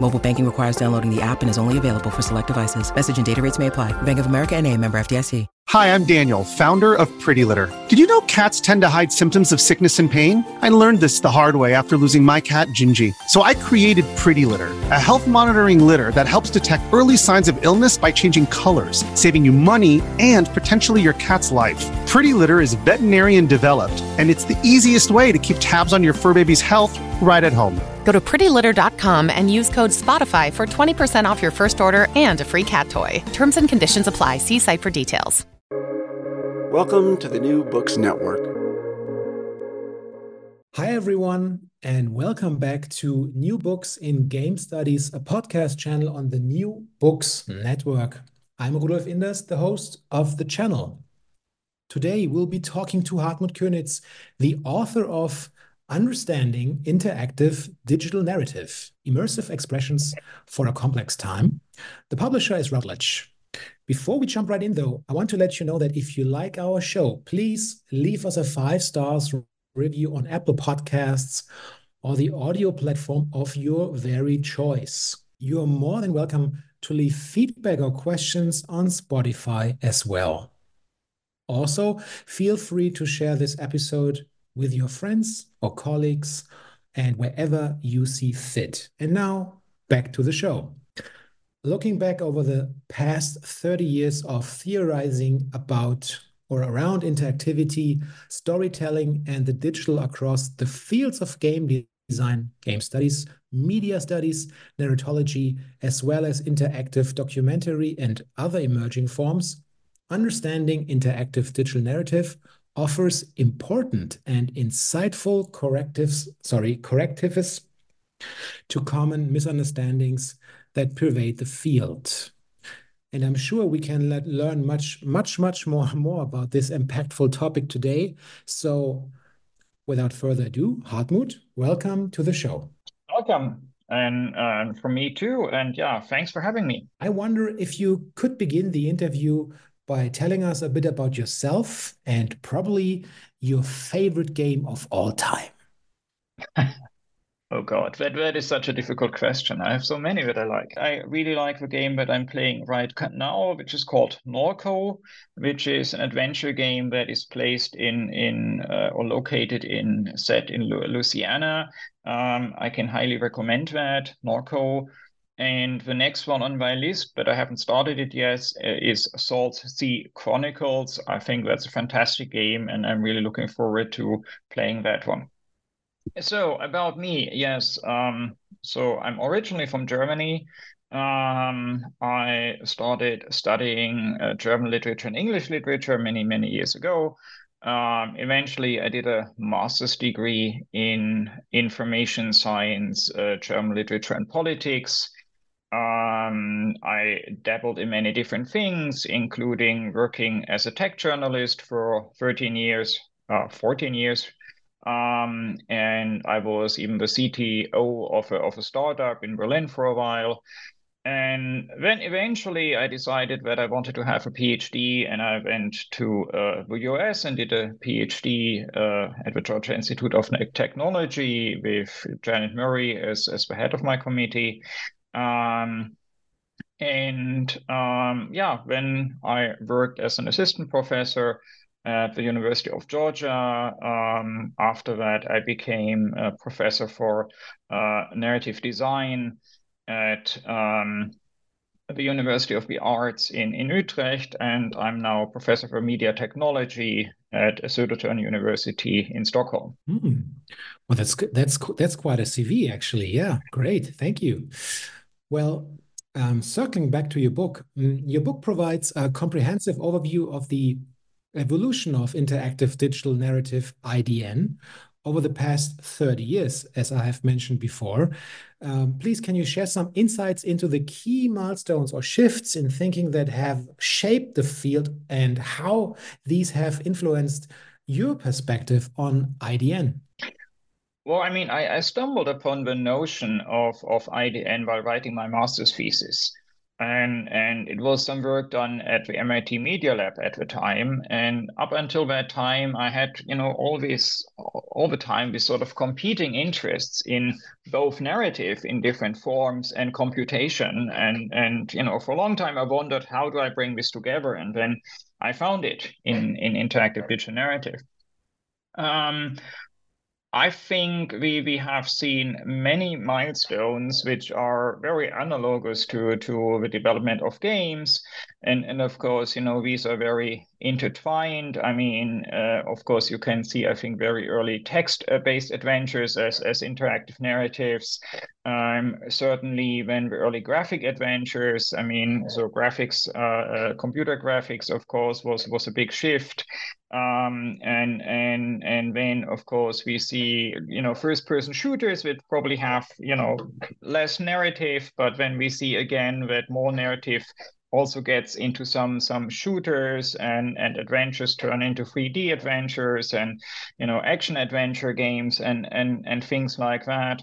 Mobile banking requires downloading the app and is only available for select devices. Message and data rates may apply. Bank of America and a member FDIC. Hi, I'm Daniel, founder of Pretty Litter. Did you know cats tend to hide symptoms of sickness and pain? I learned this the hard way after losing my cat, Gingy. So I created Pretty Litter, a health monitoring litter that helps detect early signs of illness by changing colors, saving you money and potentially your cat's life. Pretty Litter is veterinarian developed, and it's the easiest way to keep tabs on your fur baby's health right at home. Go to prettylitter.com and use code SPOTIFY for 20% off your first order and a free cat toy. Terms and conditions apply. See site for details. Welcome to the New Books Network. Hi, everyone, and welcome back to New Books in Game Studies, a podcast channel on the New Books Network. I'm Rudolf Inderst, the host of the channel. Today, we'll be talking to Hartmut Koenitz, the author of Understanding Interactive Digital Narrative Immersive Expressions for a Complex Time. The publisher is Routledge. Before we jump right in, though, I want to let you know that if you like our show, please leave us a five stars review on Apple Podcasts or the audio platform of your very choice. You are more than welcome to leave feedback or questions on Spotify as well. Also, feel free to share this episode with your friends or colleagues and wherever you see fit. And now, back to the show. Looking back over the past 30 years of theorizing about or around interactivity, storytelling, and the digital across the fields of game design, game studies, media studies, narratology, as well as interactive documentary and other emerging forms, understanding interactive digital narrative offers important and insightful correctives, sorry, correctives to common misunderstandings that pervade the field. And I'm sure we can let, learn much, much, much more, more about this impactful topic today. So without further ado, Hartmut, welcome to the show. Welcome. And uh, from me too. And yeah, thanks for having me. I wonder if you could begin the interview by telling us a bit about yourself and probably your favorite game of all time. Oh God, that that is such a difficult question. I have so many that I like. I really like the game that I'm playing right now, which is called Norco, which is an adventure game that is placed in in uh, or located in set in Louisiana. Um, I can highly recommend that Norco. And the next one on my list, but I haven't started it yet, uh, is Saltsea Chronicles. I think that's a fantastic game, and I'm really looking forward to playing that one. So about me, yes. Um, so I'm originally from Germany. Um, I started studying uh, German literature and English literature many, many years ago. Um, eventually, I did a master's degree in information science, uh, German literature and politics. Um, I dabbled in many different things, including working as a tech journalist for 13 years, uh, 14 years um, and I was even the CTO of a, of a startup in Berlin for a while. And then eventually I decided that I wanted to have a PhD, and I went to uh, the US and did a PhD uh, at the Georgia Institute of Technology with Janet Murray as, as the head of my committee. Um, and um, yeah, when I worked as an assistant professor at the University of Georgia. Um, after that, I became a professor for uh, narrative design at um, the University of the Arts in, in Utrecht, and I'm now professor for media technology at Södertörn University in Stockholm. Mm. Well, that's that's that's quite a CV, actually. Yeah, great. Thank you. Well, um, circling back to your book, mm, your book provides a comprehensive overview of the evolution of interactive digital narrative IDN over the past 30 years, as I have mentioned before. Um, please, can you share some insights into the key milestones or shifts in thinking that have shaped the field and how these have influenced your perspective on IDN? Well, I mean, I, I stumbled upon the notion of, of IDN while writing my master's thesis and and it was some work done at the MIT Media Lab at the time. And up until that time, I had you know all this all the time these sort of competing interests in both narrative in different forms and computation. And and you know for a long time I wondered how do I bring this together, and then I found it in in interactive digital narrative. Um, I think we, we have seen many milestones which are very analogous to, to the development of games. And, and of course, you know, these are very intertwined. I mean, uh, of course, you can see, I think, very early text-based adventures as, as interactive narratives. Um, certainly, when the early graphic adventures, I mean, so graphics, uh, uh, computer graphics, of course, was was a big shift. Um, and and and then, of course, we see, you know, first-person shooters which probably have, you know, less narrative, but when we see again that more narrative also gets into some some shooters and and adventures turn into 3D adventures and you know action adventure games and and and things like that.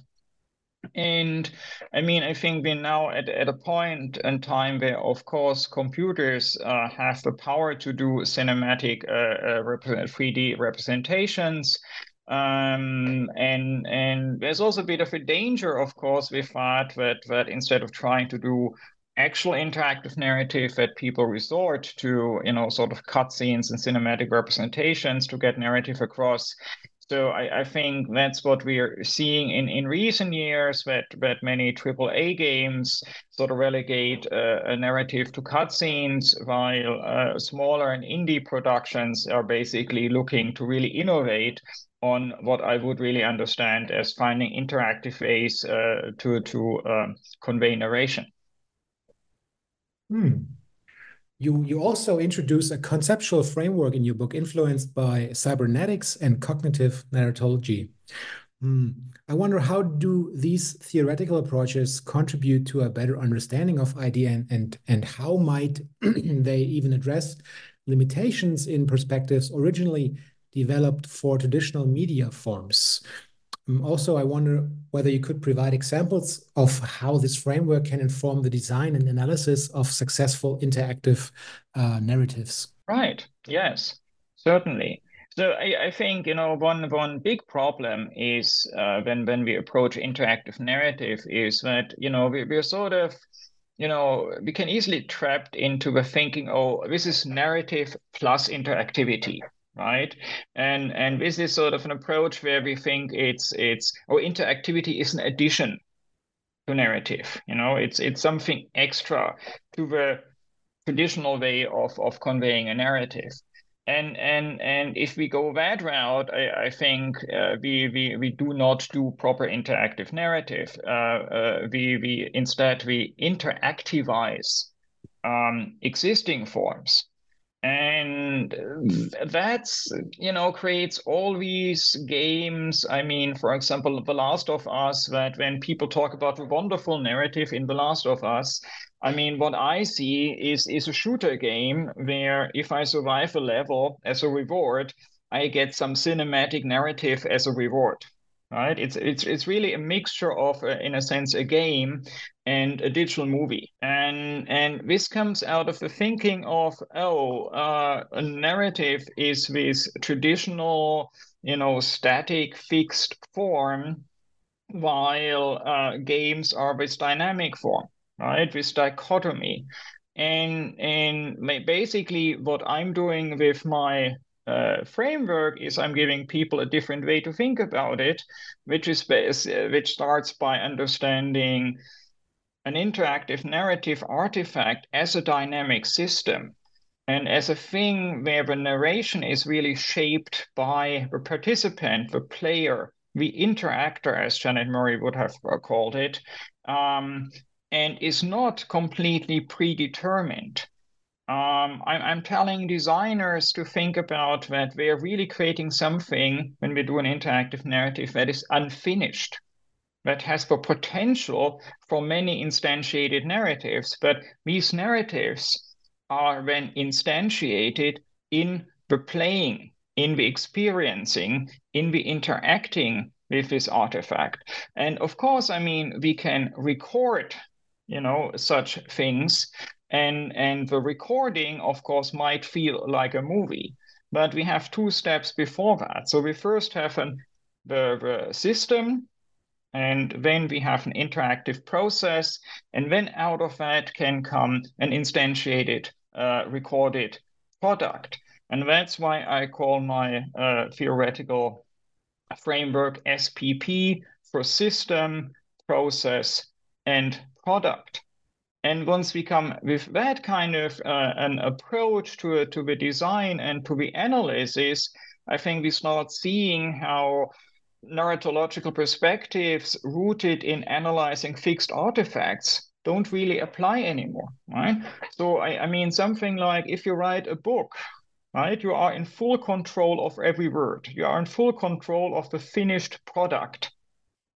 And I mean, I think we're now at, at a point in time where, of course, computers uh, have the power to do cinematic uh, uh, 3D representations. Um, and and there's also a bit of a danger, of course, with that, that that instead of trying to do actual interactive narrative that people resort to, you know, sort of cutscenes and cinematic representations to get narrative across. So I, I think that's what we are seeing in, in recent years that, that many AAA games sort of relegate uh, a narrative to cutscenes while uh, smaller and indie productions are basically looking to really innovate on what I would really understand as finding interactive ways uh, to, to um, convey narration. Hmm. You, you also introduce a conceptual framework in your book influenced by cybernetics and cognitive narratology. Hmm. I wonder how do these theoretical approaches contribute to a better understanding of IDN and, and how might they even address limitations in perspectives originally developed for traditional media forms? Um, also, I wonder whether you could provide examples of how this framework can inform the design and analysis of successful interactive uh, narratives. Right. Yes, certainly. So I, I, think you know one one big problem is uh, when when we approach interactive narrative is that you know we, we're sort of you know we can easily trapped into the thinking oh this is narrative plus interactivity right? And and this is sort of an approach where we think it's it's or interactivity is an addition to narrative you know? It's it's something extra to the traditional way of of conveying a narrative. And and and if we go that route, I, I think uh, we, we we do not do proper interactive narrative. Uh, uh, we we instead we interactivize um, existing forms and that's you know creates all these games. I mean for example the last of us that when people talk about the wonderful narrative in the last of us i mean what i see is is a shooter game where if i survive a level as a reward i get some cinematic narrative as a reward right? It's it's it's really a mixture of uh, in a sense a game and a digital movie. And and this comes out of the thinking of oh uh, a narrative is this traditional you know static fixed form while uh, games are this dynamic form right? This dichotomy. And and basically what i'm doing with my uh, framework is I'm giving people a different way to think about it, which is uh, which starts by understanding an interactive narrative artifact as a dynamic system and as a thing where the narration is really shaped by the participant, the player, the interactor, as Janet Murray would have called it, um, and is not completely predetermined. Um, I'm, I'm telling designers to think about that we're really creating something when we do an interactive narrative that is unfinished, that has the potential for many instantiated narratives. But these narratives are then instantiated in the playing, in the experiencing, in the interacting with this artifact. And of course, I mean, we can record, you know, such things and and the recording of course might feel like a movie but we have two steps before that. So we first have an the, the system and then we have an interactive process. And then out of that can come an instantiated uh, recorded product. And that's why i call my uh, theoretical framework spp for system process and product and once we come with that kind of uh, an approach to, to the design and to the analysis, I think we start seeing how narratological perspectives rooted in analyzing fixed artifacts don't really apply anymore, right? So I, I mean something like if you write a book, right, you are in full control of every word. You are in full control of the finished product.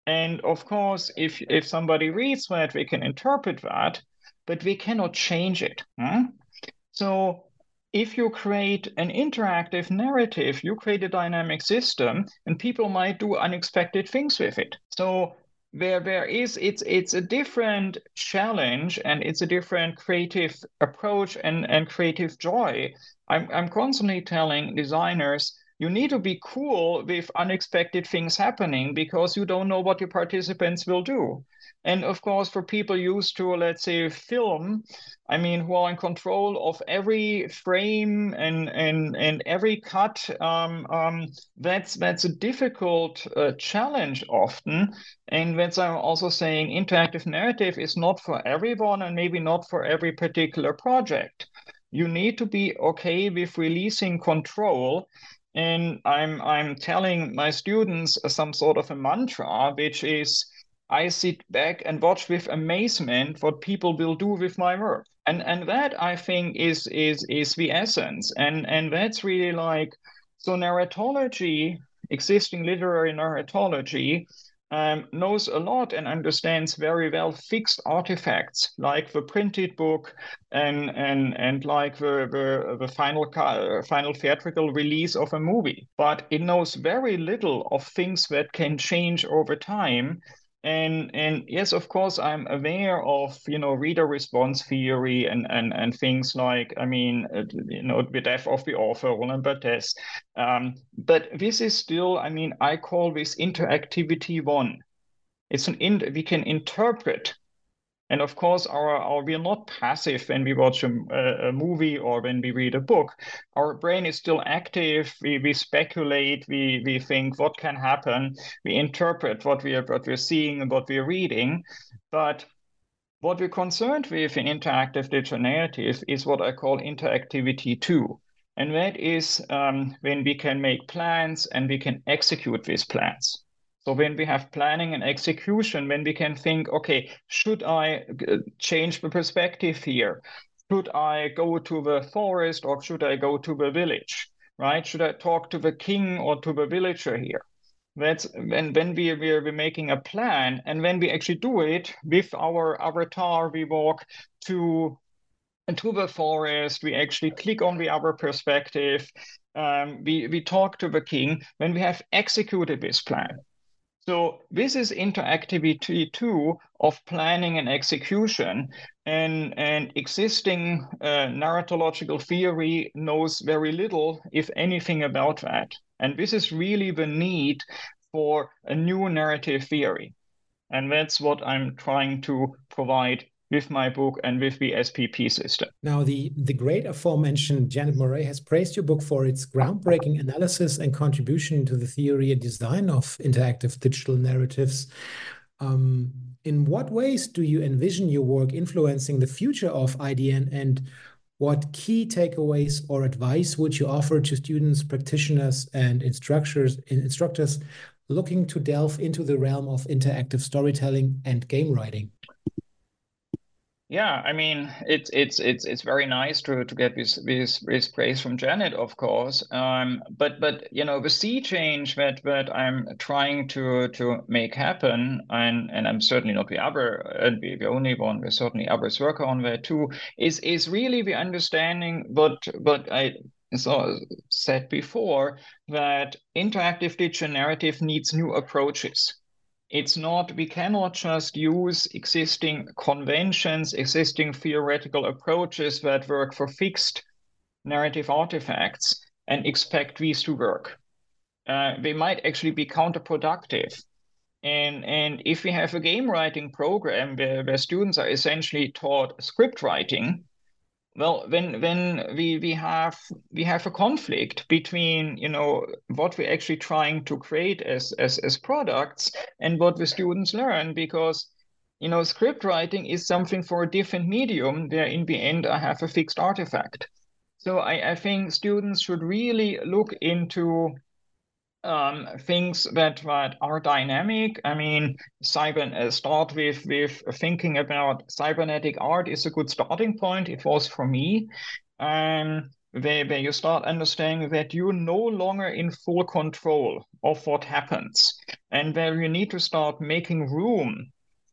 And of course, if if somebody reads that, they can interpret that but we cannot change it. So if you create an interactive narrative, you create a dynamic system, and people might do unexpected things with it. So there, there is it's it's a different challenge and it's a different creative approach and, and creative joy. I'm I'm constantly telling designers you need to be cool with unexpected things happening because you don't know what your participants will do. And of course, for people used to, let's say, film, I mean, who are in control of every frame and and and every cut, um, um, that's that's a difficult uh, challenge often. And that's I'm also saying interactive narrative is not for everyone and maybe not for every particular project. You need to be okay with releasing control and I'm I'm telling my students some sort of a mantra, which is I sit back and watch with amazement what people will do with my work. And and that I think is is is the essence. And and that's really like so narratology, existing literary narratology, um, knows a lot and understands very well fixed artifacts like the printed book and and and like the the, the final final theatrical release of a movie. But it knows very little of things that can change over time and and yes of course i'm aware of you know reader response theory and and and things like i mean uh, you know the death of the author roland barthes um, but this is still i mean i call this interactivity one. It's an in we can interpret and of course, our, our we are not passive when we watch a, a, movie or when we read a book. Our brain is still active. We, we speculate. We, we think what can happen. We interpret what we are what we're seeing and what we're reading. But what we're concerned with in interactive digital narrative is what I call interactivity two. And that is um, when we can make plans and we can execute these plans. So when we have planning and execution, when we can think, okay, should I uh, change the perspective here? Should I go to the forest or should I go to the village? Right? Should I talk to the king or to the villager here? That's when when we we're making a plan, and when we actually do it with our avatar, we walk to to the forest. We actually click on the other perspective. Um, we we talk to the king when we have executed this plan. So this is interactivity two of planning and execution, and and existing uh, narratological theory knows very little, if anything, about that. And this is really the need for a new narrative theory, and that's what I'm trying to provide with my book and with the SPP system. Now, the, the great aforementioned Janet Murray has praised your book for its groundbreaking analysis and contribution to the theory and design of interactive digital narratives. Um, in what ways do you envision your work influencing the future of IDN and what key takeaways or advice would you offer to students, practitioners, and instructors, instructors looking to delve into the realm of interactive storytelling and game writing? Yeah, I mean it's it's it's it's very nice to to get this this this praise from Janet, of course. Um, but but you know the sea change that that I'm trying to to make happen, and and I'm certainly not the other and the, the only one. There's certainly others work on that too. Is is really the understanding, but but I so said before that interactive digital narrative needs new approaches it's not we cannot just use existing conventions existing theoretical approaches that work for fixed narrative artifacts and expect these to work. Uh, they might actually be counterproductive. And and if we have a game writing program where, where students are essentially taught script writing well when when we we have we have a conflict between you know what we're actually trying to create as as as products and what the students learn because you know script writing is something for a different medium where in the end i have a fixed artifact. So i i think students should really look into um, things that, that are dynamic. I mean, cyber uh, start with with thinking about cybernetic art is a good starting point. It was for me. Um, where, where you start understanding that you're no longer in full control of what happens, and where you need to start making room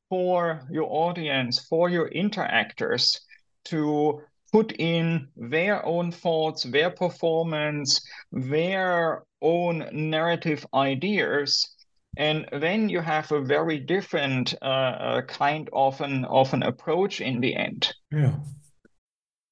for your audience, for your interactors to put in their own thoughts, their performance, their own narrative ideas. And then you have a very different uh, uh, kind of an of an approach in the end. Yeah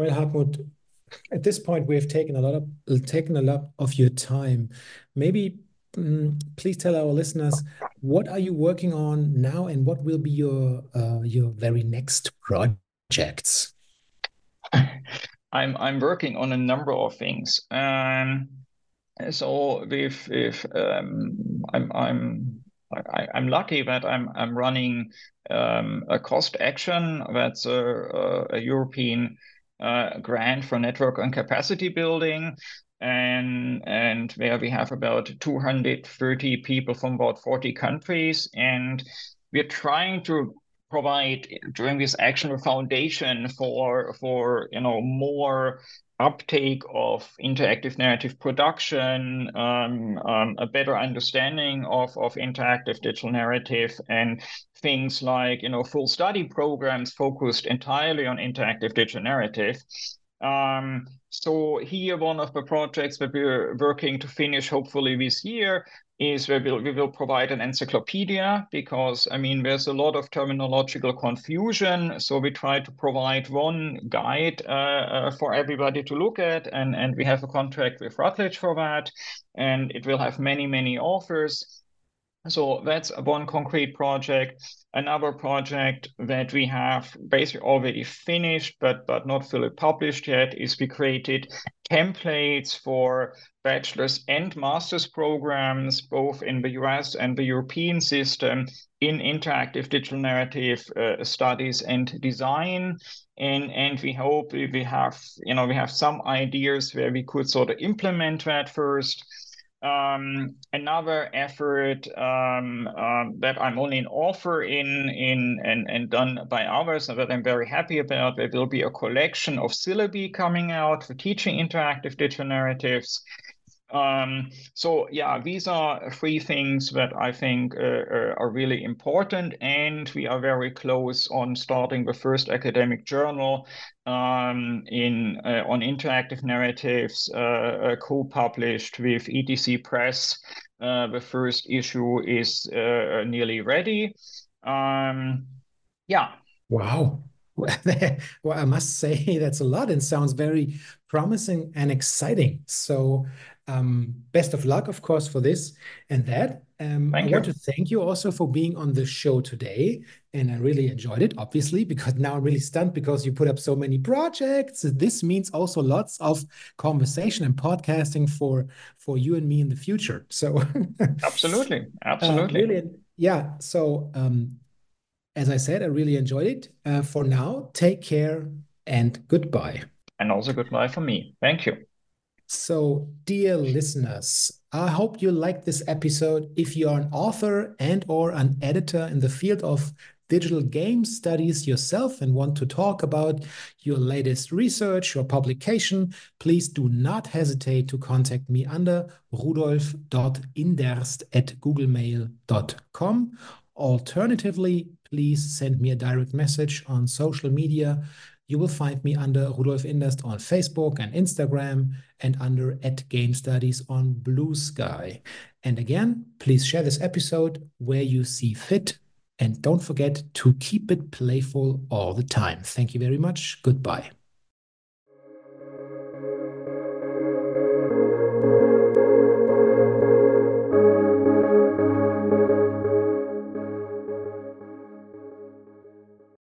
Well, Hartmut, at this point, we have taken a lot of taken a lot of your time. Maybe um, please tell our listeners what are you working on now, and what will be your uh, your very next projects. I'm I'm working on a number of things. Um, so with with um, I'm I'm I, am lucky that I'm I'm running um, a cost action that's a, a European uh, grant for network and capacity building. And and where we have about 230 people from about 40 countries. And we're trying to provide during this action a foundation for for you know more uptake of interactive narrative production, um, um, a better understanding of, of interactive digital narrative, and things like you know full study programs focused entirely on interactive digital narrative. Um, so here, one of the projects that we're working to finish hopefully this year is we will, we will provide an encyclopedia because I mean there's a lot of terminological confusion. So we try to provide one guide uh, uh, for everybody to look at, and and we have a contract with Routledge for that, and it will have many many authors. So that's one concrete project. Another project that we have basically already finished, but but not fully published yet, is we created templates for bachelor's and master's programs, both in the US and the European system, in interactive digital narrative uh, studies and design. And, and we hope we have, you know, we have some ideas where we could sort of implement that first. Um, another effort um, um, that I'm only an author in, in and, and done by others, and that I'm very happy about. There will be a collection of syllabi coming out for teaching interactive digital narratives. Um, so yeah, these are three things that I think uh, uh, are really important, and we are very close on starting the first academic journal um, in uh, on interactive narratives, uh, uh co-published with ETC Press. Uh, the first issue is nearly ready. Um, yeah. Wow. well, I must say that's a lot and sounds very promising and exciting. So um, best of luck, of course, for this and that. Um, I Thank want to thank you also for being on the show today. And I really enjoyed it, obviously, because now I'm really stunned because you put up so many projects. This means also lots of conversation and podcasting for for you and me in the future. So Absolutely. uh, Absolutely. really, yeah. So um, as I said, I really enjoyed it. Uh, for now, take care and goodbye. And also goodbye for me. Thank you. So, dear listeners, I hope you liked this episode. If you are an author and or an editor in the field of digital game studies yourself and want to talk about your latest research or publication, please do not hesitate to contact me under rudolf.inderst at googlemail.com. Alternatively, please send me a direct message on social media. You will find me under Rudolf Inderst on Facebook and Instagram and under at Game Studies on Bluesky. And again, please share this episode where you see fit. And don't forget to keep it playful all the time. Thank you very much. Goodbye.